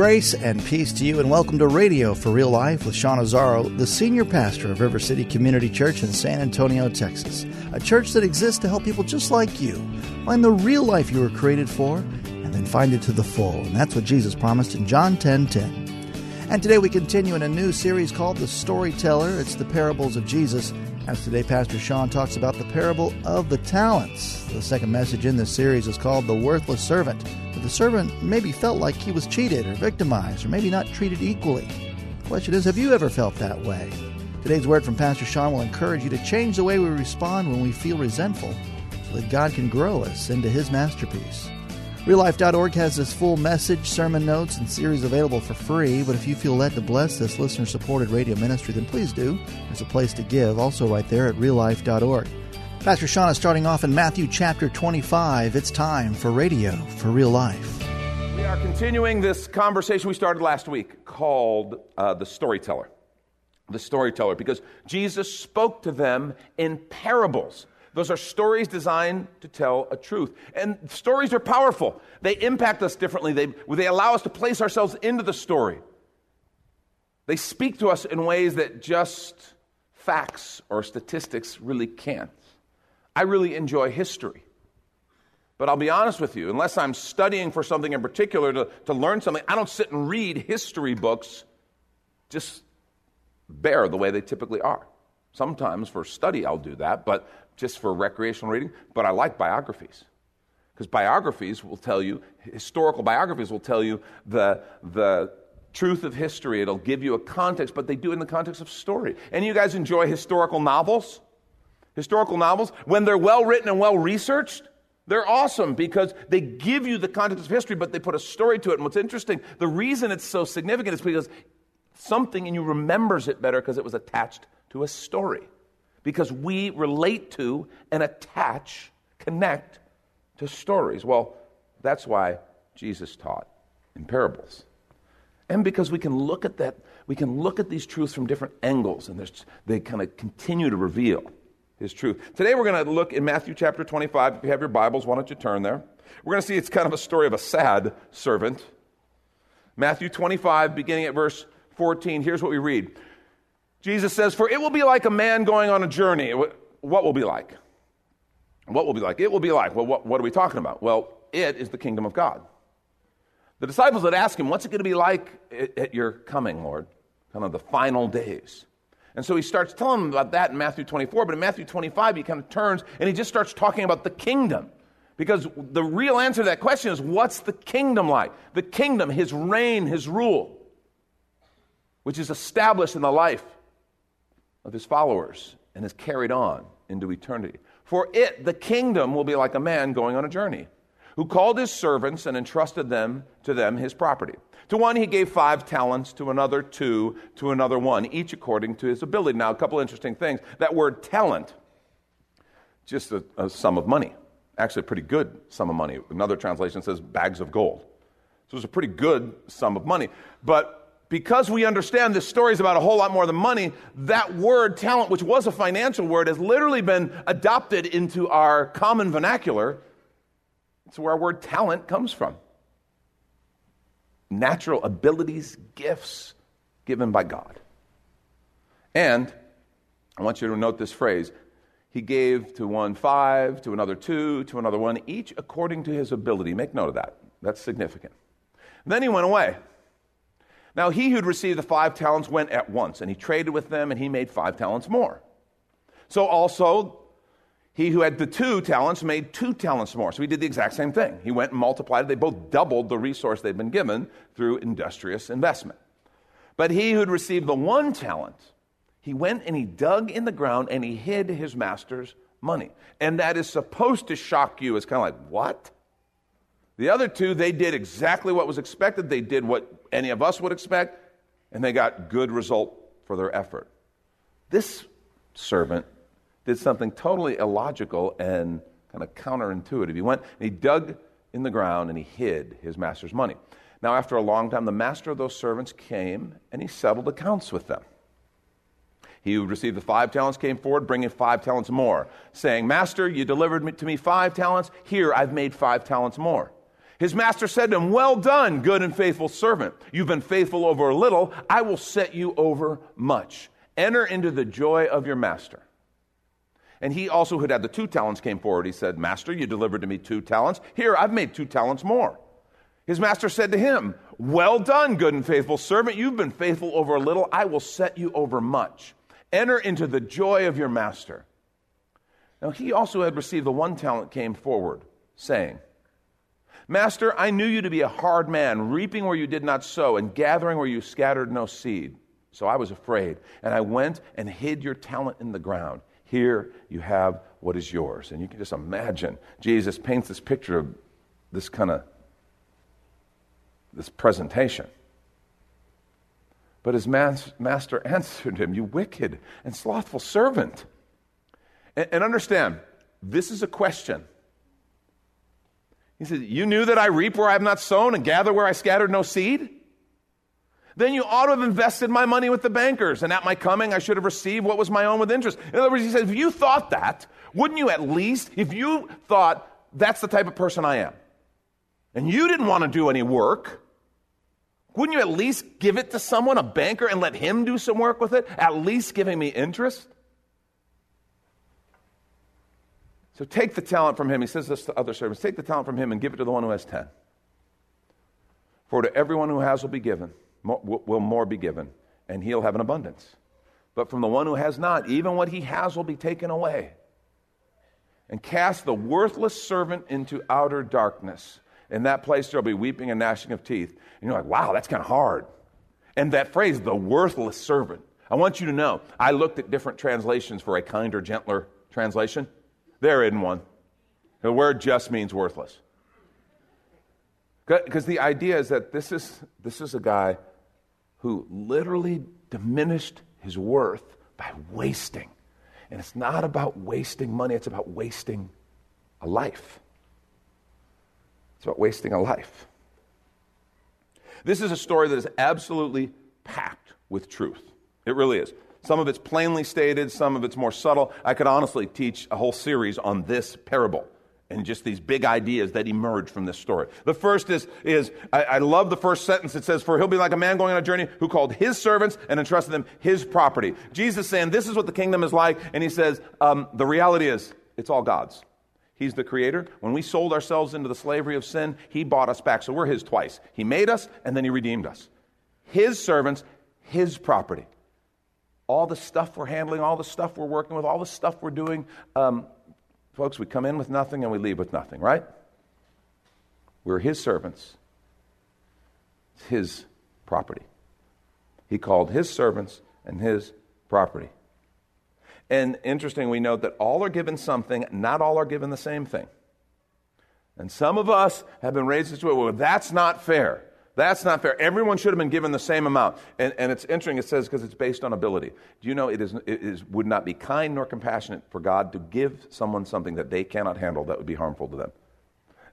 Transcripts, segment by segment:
Grace and peace to you, and welcome to Radio for Real Life with Sean Azzaro, the senior pastor of River City Community Church in San Antonio, Texas. A church that exists to help people just like you find the real life you were created for and then find it to the full. And that's what Jesus promised in John 10 10. And today we continue in a new series called The Storyteller. It's the parables of Jesus. As today, Pastor Sean talks about the parable of the talents. The second message in this series is called The Worthless Servant. The servant maybe felt like he was cheated or victimized or maybe not treated equally. The question is, have you ever felt that way? Today's word from Pastor Sean will encourage you to change the way we respond when we feel resentful so that God can grow us into his masterpiece. RealLife.org has this full message, sermon notes, and series available for free. But if you feel led to bless this listener supported radio ministry, then please do. There's a place to give, also right there at reallife.org. Pastor Sean is starting off in Matthew chapter 25. It's time for Radio for Real Life. We are continuing this conversation we started last week called uh, The Storyteller. The Storyteller, because Jesus spoke to them in parables. Those are stories designed to tell a truth. And stories are powerful. They impact us differently, they, they allow us to place ourselves into the story. They speak to us in ways that just facts or statistics really can't. I really enjoy history. But I'll be honest with you, unless I'm studying for something in particular to, to learn something, I don't sit and read history books just bare the way they typically are. Sometimes for study I'll do that, but just for recreational reading. But I like biographies. Because biographies will tell you, historical biographies will tell you the, the truth of history. It'll give you a context, but they do in the context of story. And you guys enjoy historical novels? Historical novels, when they're well written and well researched, they're awesome because they give you the context of history, but they put a story to it. And what's interesting, the reason it's so significant is because something in you remembers it better because it was attached to a story. Because we relate to and attach, connect to stories. Well, that's why Jesus taught in parables. And because we can look at that, we can look at these truths from different angles, and they kind of continue to reveal his truth. Today we're going to look in Matthew chapter 25. If you have your Bibles, why don't you turn there? We're going to see it's kind of a story of a sad servant. Matthew 25, beginning at verse 14. Here's what we read Jesus says, For it will be like a man going on a journey. What will be like? What will be like? It will be like. Well, what, what are we talking about? Well, it is the kingdom of God. The disciples had asked him, What's it going to be like at your coming, Lord? Kind of the final days. And so he starts telling them about that in Matthew 24, but in Matthew 25, he kind of turns and he just starts talking about the kingdom. Because the real answer to that question is what's the kingdom like? The kingdom, his reign, his rule, which is established in the life of his followers and is carried on into eternity. For it, the kingdom, will be like a man going on a journey, who called his servants and entrusted them to them his property. To one he gave five talents, to another two, to another one, each according to his ability. Now, a couple interesting things. That word talent, just a, a sum of money. Actually, a pretty good sum of money. Another translation says bags of gold. So it's a pretty good sum of money. But because we understand this story is about a whole lot more than money, that word talent, which was a financial word, has literally been adopted into our common vernacular. It's where our word talent comes from. Natural abilities, gifts given by God. And I want you to note this phrase He gave to one five, to another two, to another one, each according to his ability. Make note of that. That's significant. Then he went away. Now, he who'd received the five talents went at once, and he traded with them, and he made five talents more. So also, he who had the two talents made two talents more. So he did the exact same thing. He went and multiplied. They both doubled the resource they'd been given through industrious investment. But he who'd received the one talent, he went and he dug in the ground and he hid his master's money. And that is supposed to shock you It's kind of like, what? The other two, they did exactly what was expected. They did what any of us would expect, and they got good result for their effort. This servant did something totally illogical and kind of counterintuitive. He went and he dug in the ground and he hid his master's money. Now, after a long time, the master of those servants came and he settled accounts with them. He who received the five talents came forward, bringing five talents more, saying, Master, you delivered to me five talents. Here, I've made five talents more. His master said to him, Well done, good and faithful servant. You've been faithful over a little. I will set you over much. Enter into the joy of your master. And he also, who had the two talents, came forward. He said, Master, you delivered to me two talents. Here, I've made two talents more. His master said to him, Well done, good and faithful servant. You've been faithful over a little. I will set you over much. Enter into the joy of your master. Now he also had received the one talent, came forward, saying, Master, I knew you to be a hard man, reaping where you did not sow, and gathering where you scattered no seed. So I was afraid, and I went and hid your talent in the ground. Here you have what is yours. And you can just imagine Jesus paints this picture of this kind of this presentation. But his master answered him, You wicked and slothful servant. And, and understand, this is a question. He said, You knew that I reap where I have not sown and gather where I scattered no seed? Then you ought to have invested my money with the bankers, and at my coming I should have received what was my own with interest. In other words, he said, If you thought that, wouldn't you at least, if you thought that's the type of person I am, and you didn't want to do any work, wouldn't you at least give it to someone, a banker, and let him do some work with it? At least giving me interest? So take the talent from him. He says this to other servants take the talent from him and give it to the one who has ten. For to everyone who has will be given, will more be given, and he'll have an abundance. But from the one who has not, even what he has will be taken away. And cast the worthless servant into outer darkness. In that place, there'll be weeping and gnashing of teeth. And you're like, wow, that's kind of hard. And that phrase, the worthless servant, I want you to know, I looked at different translations for a kinder, gentler translation. There isn't one. The word just means worthless. Because the idea is that this is, this is a guy who literally diminished his worth by wasting. And it's not about wasting money, it's about wasting a life. It's about wasting a life. This is a story that is absolutely packed with truth. It really is. Some of it's plainly stated, some of it's more subtle. I could honestly teach a whole series on this parable and just these big ideas that emerge from this story. The first is, is I, I, love the first sentence. It says, For he'll be like a man going on a journey who called his servants and entrusted them his property. Jesus saying, This is what the kingdom is like. And he says, um, The reality is, it's all God's. He's the creator. When we sold ourselves into the slavery of sin, He bought us back. So we're His twice. He made us and then He redeemed us. His servants, His property. All the stuff we're handling, all the stuff we're working with, all the stuff we're doing. Um, folks, we come in with nothing and we leave with nothing, right? We're His servants, it's His property. He called His servants and His property. And interesting, we note that all are given something, not all are given the same thing. And some of us have been raised this way. Well, that's not fair. That's not fair. Everyone should have been given the same amount. And, and it's interesting, it says, because it's based on ability. Do you know it, is, it is, would not be kind nor compassionate for God to give someone something that they cannot handle that would be harmful to them?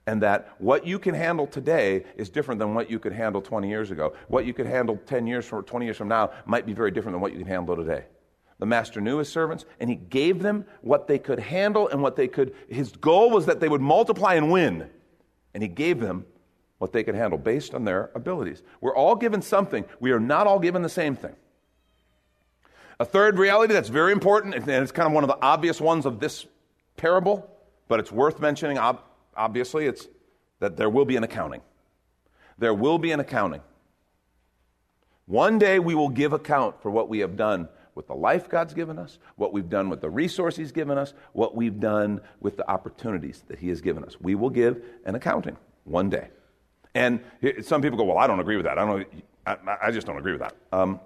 And that what you can handle today is different than what you could handle 20 years ago. What you could handle 10 years from 20 years from now might be very different than what you can handle today. The master knew his servants, and he gave them what they could handle and what they could. His goal was that they would multiply and win. And he gave them what they can handle based on their abilities. We're all given something, we are not all given the same thing. A third reality that's very important, and it's kind of one of the obvious ones of this parable, but it's worth mentioning, obviously, it's that there will be an accounting. There will be an accounting. One day we will give account for what we have done with the life God's given us, what we've done with the resources He's given us, what we've done with the opportunities that He has given us. We will give an accounting one day. And some people go, Well, I don't agree with that. I, don't, I, I just don't agree with that. Um,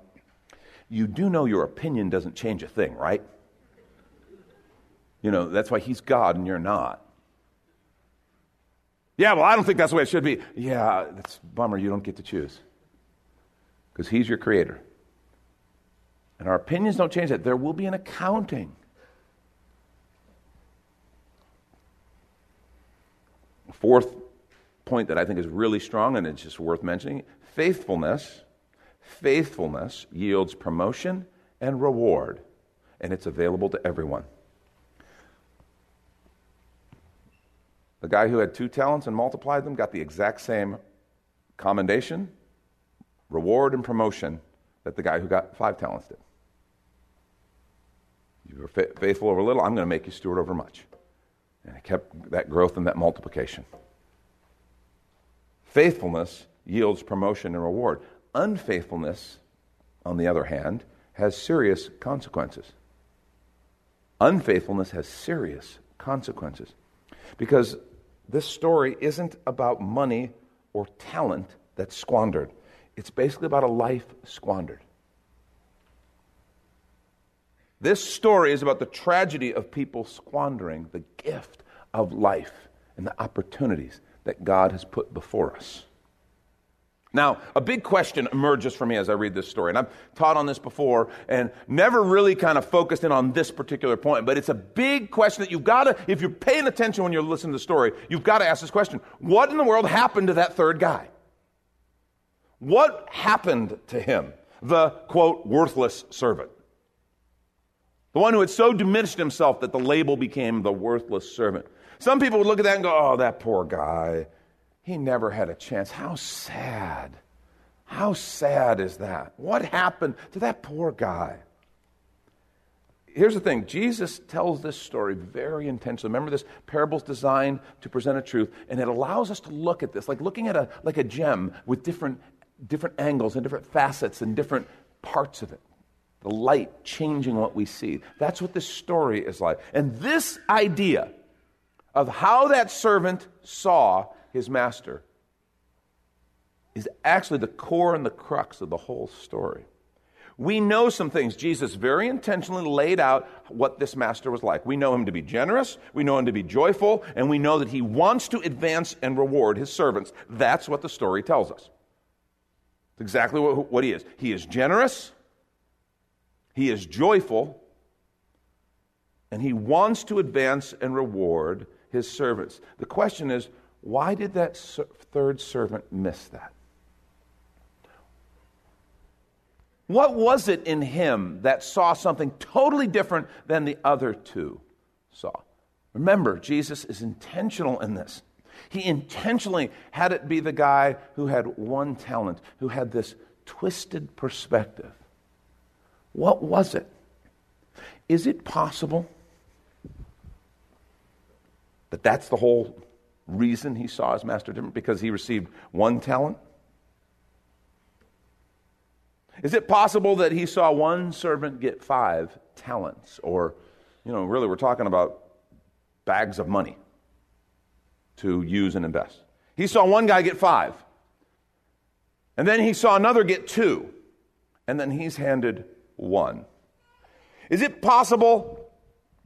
you do know your opinion doesn't change a thing, right? You know, that's why He's God and you're not. Yeah, well, I don't think that's the way it should be. Yeah, that's bummer. You don't get to choose because He's your creator. And our opinions don't change that. There will be an accounting. Fourth point that I think is really strong and it's just worth mentioning faithfulness. Faithfulness yields promotion and reward, and it's available to everyone. The guy who had two talents and multiplied them got the exact same commendation, reward, and promotion that the guy who got five talents did. You were fa- faithful over little, I'm going to make you steward over much. And it kept that growth and that multiplication. Faithfulness yields promotion and reward. Unfaithfulness, on the other hand, has serious consequences. Unfaithfulness has serious consequences. Because this story isn't about money or talent that's squandered, it's basically about a life squandered. This story is about the tragedy of people squandering the gift of life and the opportunities that God has put before us. Now, a big question emerges for me as I read this story. And I've taught on this before and never really kind of focused in on this particular point, but it's a big question that you've got to, if you're paying attention when you're listening to the story, you've got to ask this question What in the world happened to that third guy? What happened to him, the quote, worthless servant? The one who had so diminished himself that the label became the worthless servant. Some people would look at that and go, oh, that poor guy. He never had a chance. How sad. How sad is that? What happened to that poor guy? Here's the thing Jesus tells this story very intentionally. Remember, this parable's designed to present a truth, and it allows us to look at this like looking at a, like a gem with different, different angles and different facets and different parts of it the light changing what we see. That's what this story is like. And this idea of how that servant saw his master is actually the core and the crux of the whole story. We know some things. Jesus very intentionally laid out what this master was like. We know him to be generous, we know him to be joyful, and we know that he wants to advance and reward his servants. That's what the story tells us. It's exactly what, what he is. He is generous, he is joyful and he wants to advance and reward his servants. The question is, why did that third servant miss that? What was it in him that saw something totally different than the other two saw? Remember, Jesus is intentional in this. He intentionally had it be the guy who had one talent, who had this twisted perspective. What was it? Is it possible that that's the whole reason he saw his master different? Because he received one talent? Is it possible that he saw one servant get five talents? Or, you know, really, we're talking about bags of money to use and invest. He saw one guy get five. And then he saw another get two. And then he's handed one. Is it possible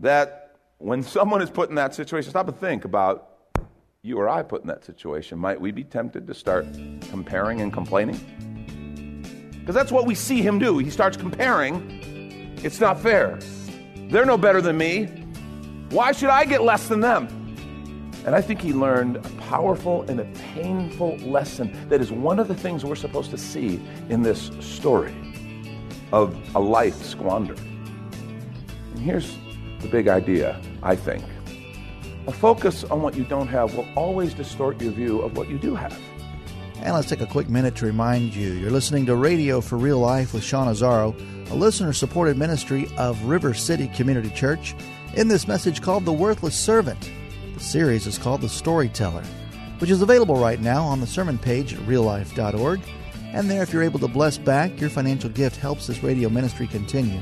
that when someone is put in that situation, stop and think about you or I put in that situation, might we be tempted to start comparing and complaining? Because that's what we see him do. He starts comparing. It's not fair. They're no better than me. Why should I get less than them? And I think he learned a powerful and a painful lesson that is one of the things we're supposed to see in this story of a life squandered. And here's the big idea, I think. A focus on what you don't have will always distort your view of what you do have. And let's take a quick minute to remind you you're listening to Radio for Real Life with Sean Azzaro, a listener supported ministry of River City Community Church, in this message called The Worthless Servant. The series is called The Storyteller, which is available right now on the sermon page at reallife.org and there, if you're able to bless back, your financial gift helps this radio ministry continue.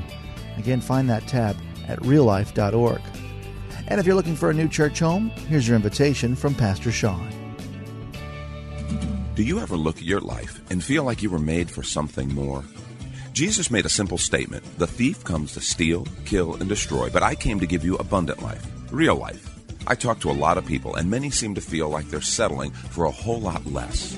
Again, find that tab at reallife.org. And if you're looking for a new church home, here's your invitation from Pastor Sean. Do you ever look at your life and feel like you were made for something more? Jesus made a simple statement The thief comes to steal, kill, and destroy, but I came to give you abundant life, real life. I talk to a lot of people, and many seem to feel like they're settling for a whole lot less.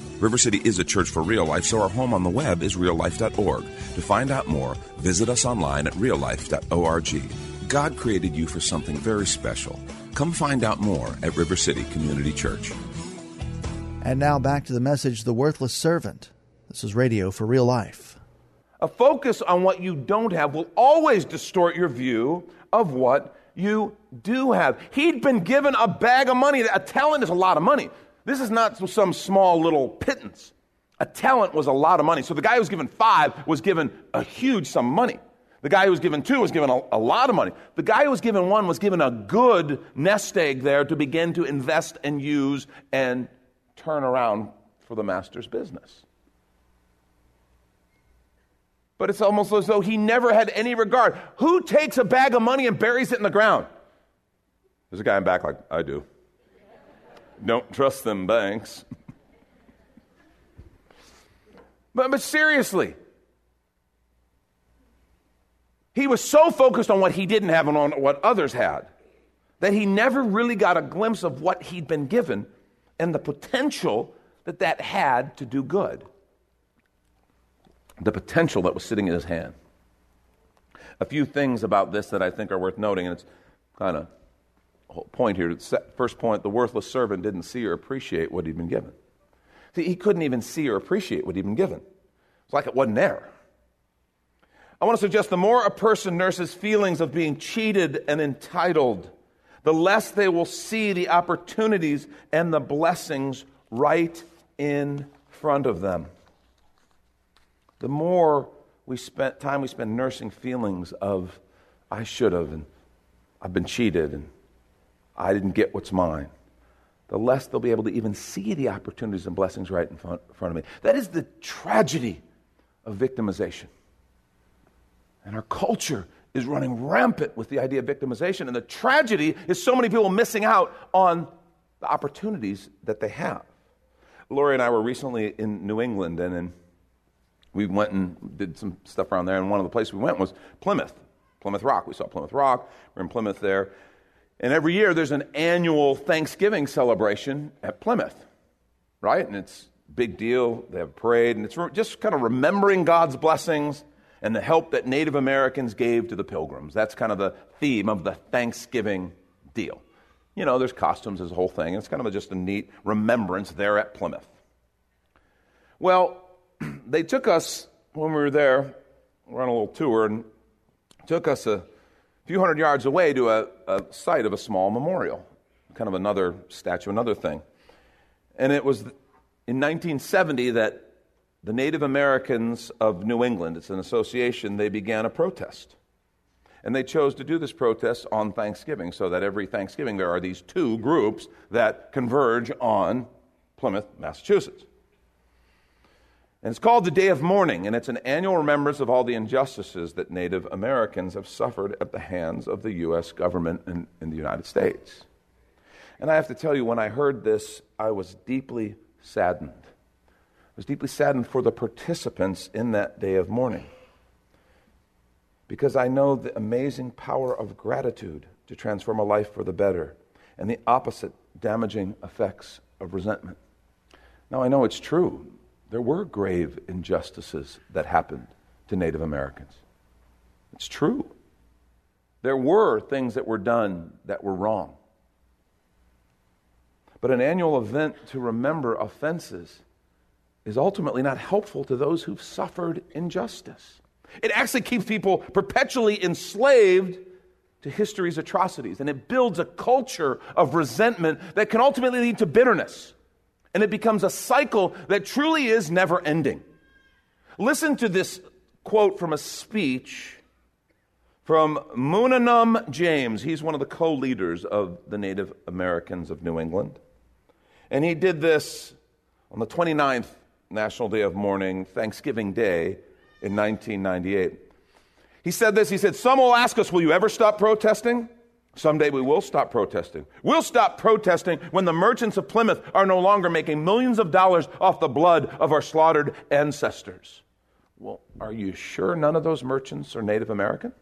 River City is a church for real life, so our home on the web is reallife.org. To find out more, visit us online at reallife.org. God created you for something very special. Come find out more at River City Community Church. And now back to the message The Worthless Servant. This is Radio for Real Life. A focus on what you don't have will always distort your view of what you do have. He'd been given a bag of money. A talent is a lot of money. This is not some small little pittance. A talent was a lot of money. So the guy who was given five was given a huge sum of money. The guy who was given two was given a, a, lot of money. The guy who was given one was given a good nest egg there to begin to invest and use and turn around for the master's business. But it's almost as though he never had any regard. Who takes a bag of money and buries it in the ground? There's a guy in back like, I do. Don't trust them banks. but, but seriously, he was so focused on what he didn't have and on what others had that he never really got a glimpse of what he'd been given and the potential that that had to do good. The potential that was sitting in his hand. A few things about this that I think are worth noting, and it's kind of point here. First point the worthless servant didn't see or appreciate what he'd been given. See, he couldn't even see or appreciate what he'd been given. It's like it wasn't there. I want to suggest the more a person nurses feelings of being cheated and entitled, the less they will see the opportunities and the blessings right in front of them. The more we spent time we spend nursing feelings of I should have and I've been cheated and I didn't get what's mine, the less they'll be able to even see the opportunities and blessings right in front, of me. That is the tragedy of victimization. And our culture is running rampant with the idea of victimization. And the tragedy is so many people missing out on the opportunities that they have. Lori and I were recently in New England, and in, we went and did some stuff around there. And one of the places we went was Plymouth, Plymouth Rock. We saw Plymouth Rock. We are in Plymouth there. And every year there's an annual Thanksgiving celebration at Plymouth, right? And it's a big deal. They have a parade, and it's just kind of remembering God's blessings and the help that Native Americans gave to the pilgrims. That's kind of the theme of the Thanksgiving deal. You know, there's costumes, there's a whole thing. It's kind of just a neat remembrance there at Plymouth. Well, they took us when we were there, we are on a little tour, and took us a few hundred yards away to a, a site of a small memorial, kind of another statue, another thing. And it was in 1970 that the Native Americans of New England, it's an association, they began a protest. And they chose to do this protest on Thanksgiving, so that every Thanksgiving there are these two groups that converge on Plymouth, Massachusetts. And it's called the Day of Mourning, and it's an annual remembrance of all the injustices that Native Americans have suffered at the hands of the U.S. government in, in the United States. And I have to tell you, when I heard this, I was deeply saddened. I was deeply saddened for the participants in that day of mourning. Because I know the amazing power of gratitude to transform a life for the better, and the opposite damaging effects of resentment. Now, I know it's true there were grave injustices that happened to Native Americans. It's true. There were things that were done that were wrong. But an annual event to remember offenses is ultimately not helpful to those who've suffered injustice. It actually keeps people perpetually enslaved to history's atrocities, and it builds a culture of resentment that can ultimately lead to bitterness and it becomes a cycle that truly is never ending. Listen to this quote from a speech From Moonanum James. He's one of the co leaders of the Native Americans of New England. And he did this on the 29th National Day of Mourning, Thanksgiving Day in 1998. He said this He said, Some will ask us, Will you ever stop protesting? Someday we will stop protesting. We'll stop protesting when the merchants of Plymouth are no longer making millions of dollars off the blood of our slaughtered ancestors. Well, are you sure none of those merchants are Native American?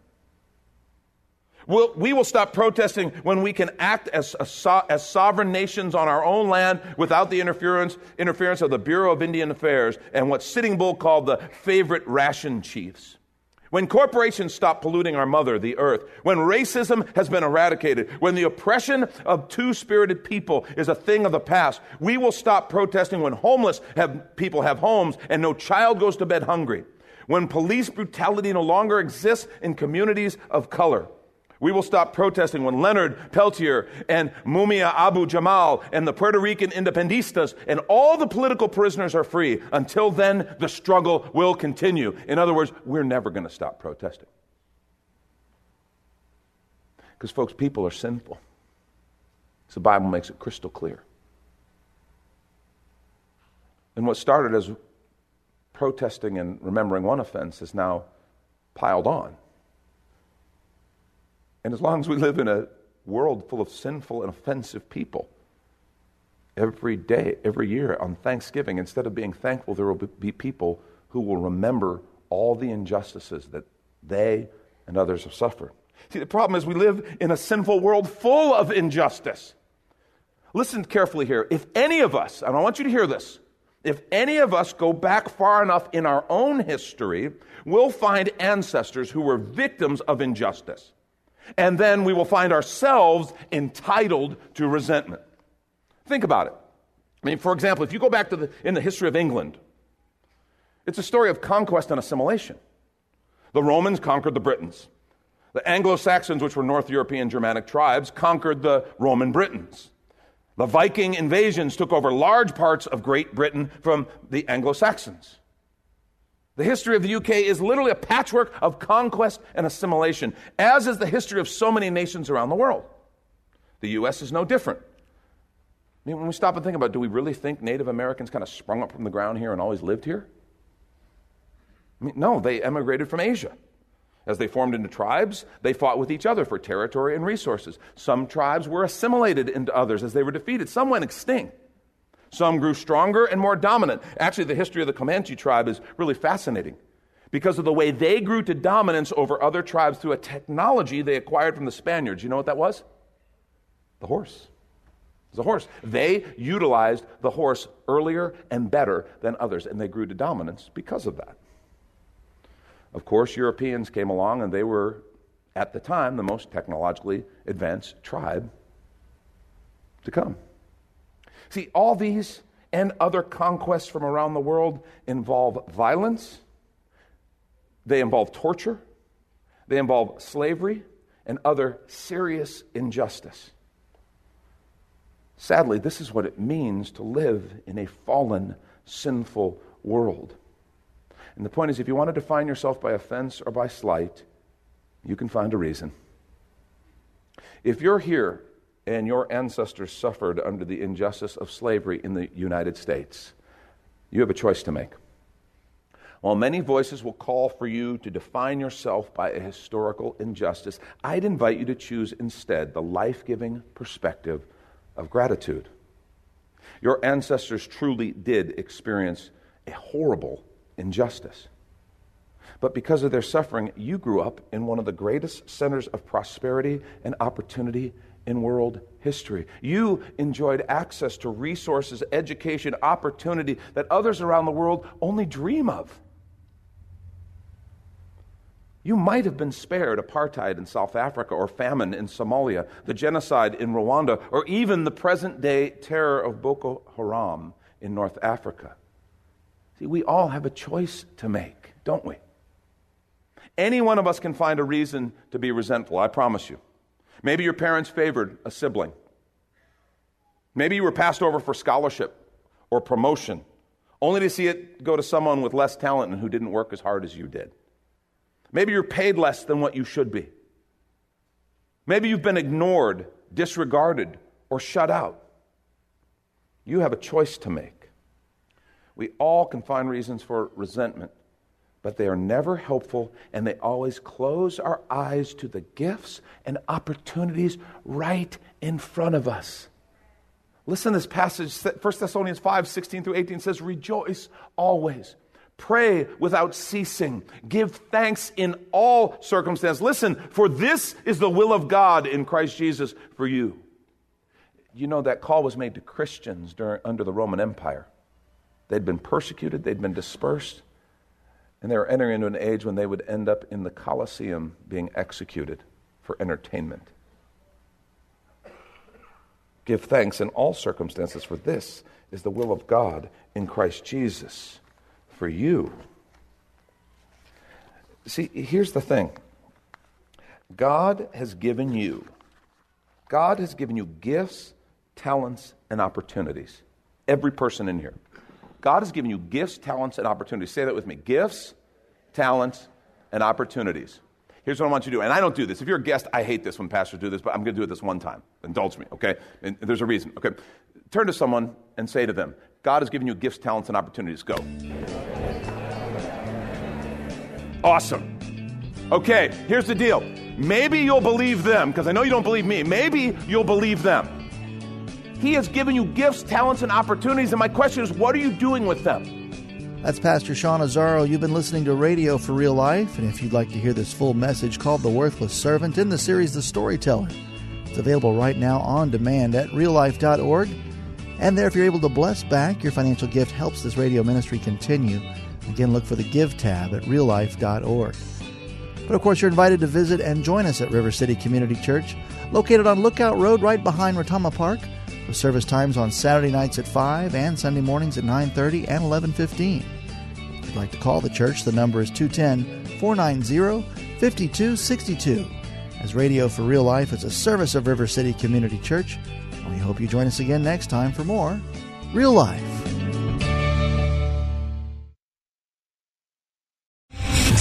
We'll, we will stop protesting when we can act as, so, as sovereign nations on our own land without the interference, interference of the Bureau of Indian Affairs and what Sitting Bull called the favorite ration chiefs. When corporations stop polluting our mother, the earth, when racism has been eradicated, when the oppression of two spirited people is a thing of the past, we will stop protesting when homeless have, people have homes and no child goes to bed hungry, when police brutality no longer exists in communities of color. We will stop protesting when Leonard Peltier and Mumia Abu Jamal and the Puerto Rican independistas and all the political prisoners are free. Until then, the struggle will continue. In other words, we're never going to stop protesting. Because, folks, people are sinful. So the Bible makes it crystal clear. And what started as protesting and remembering one offense is now piled on. And as long as we live in a world full of sinful and offensive people, every day, every year on Thanksgiving, instead of being thankful, there will be people who will remember all the injustices that they and others have suffered. See, the problem is we live in a sinful world full of injustice. Listen carefully here. If any of us, and I want you to hear this, if any of us go back far enough in our own history, we'll find ancestors who were victims of injustice and then we will find ourselves entitled to resentment. Think about it. I mean, for example, if you go back to the, in the history of England, it's a story of conquest and assimilation. The Romans conquered the Britons. The Anglo Saxons, which were North European Germanic tribes, conquered the Roman Britons. The Viking invasions took over large parts of Great Britain from the Anglo Saxons. The history of the UK is literally a patchwork of conquest and assimilation, as is the history of so many nations around the world. The U.S. is no different. I mean, when we stop and think about do we really think Native Americans kind of sprung up from the ground here and always lived here? I mean, no, they emigrated from Asia. As they formed into tribes, they fought with each other for territory and resources. Some tribes were assimilated into others as they were defeated, some went extinct. Some grew stronger and more dominant. Actually, the history of the Comanche tribe is really fascinating because of the way they grew to dominance over other tribes through a technology they acquired from the Spaniards. You know what that was? The horse. It was horse. They utilized the horse earlier and better than others, and they grew to dominance because of that. Of course, Europeans came along, and they were, at the time, the most technologically advanced tribe to come. See, all these and other conquests from around the world involve violence, they involve torture, they involve slavery, and other serious injustice. Sadly, this is what it means to live in a fallen, sinful world. And the point is if you want to define yourself by offense or by slight, you can find a reason. If you're here and your ancestors suffered under the injustice of slavery in the United States. You have a choice to make. While many voices will call for you to define yourself by a historical injustice, I'd invite you to choose instead the life giving perspective of gratitude. Your ancestors truly did experience a horrible injustice. But because of their suffering, you grew up in one of the greatest centers of prosperity and opportunity in world history. You enjoyed access to resources, education, opportunity that others around the world only dream of. You might have been spared apartheid in South Africa or famine in Somalia, the genocide in Rwanda, or even the present day terror of Boko Haram in North Africa. See, we all have a choice to make, don't we? Any one of us can find a reason to be resentful, I promise you. Maybe your parents favored a sibling. Maybe you were passed over for scholarship or promotion, only to see it go to someone with less talent and who didn't work as hard as you did. Maybe you're paid less than what you should be. Maybe you've been ignored, disregarded, or shut out. You have a choice to make. We all can find reasons for resentment, but they are never helpful and they always close our eyes to the gifts and opportunities right in front of us. Listen to this passage, 1 Thessalonians 5 16 through 18 says, Rejoice always. Pray without ceasing. Give thanks in all circumstances. Listen, for this is the will of God in Christ Jesus for you. You know, that call was made to Christians during, under the Roman Empire. They'd been persecuted, they'd been dispersed, and they were entering into an age when they would end up in the Colosseum being executed for entertainment. Give thanks in all circumstances, for this is the will of God in Christ Jesus for you. See, here's the thing God has given you, God has given you gifts, talents, and opportunities. Every person in here. God has given you gifts, talents, and opportunities. Say that with me gifts, talents, and opportunities. Here's what I want you to do. And I don't do this. If you're a guest, I hate this when pastors do this, but I'm going to do it this one time. Indulge me, okay? And there's a reason, okay? Turn to someone and say to them, God has given you gifts, talents, and opportunities. Go. Awesome. Okay, here's the deal. Maybe you'll believe them, because I know you don't believe me. Maybe you'll believe them. He has given you gifts, talents, and opportunities, and my question is, what are you doing with them? That's Pastor Sean Azzaro. You've been listening to Radio for Real Life, and if you'd like to hear this full message called The Worthless Servant in the series The Storyteller, it's available right now on demand at reallife.org. And there, if you're able to bless back, your financial gift helps this radio ministry continue. Again, look for the Give tab at reallife.org. But of course, you're invited to visit and join us at River City Community Church, located on Lookout Road right behind Retama Park, with service times on Saturday nights at 5 and Sunday mornings at 9.30 and 11.15. If you'd like to call the church, the number is 210-490-5262. As Radio for Real Life is a service of River City Community Church, and we hope you join us again next time for more Real Life.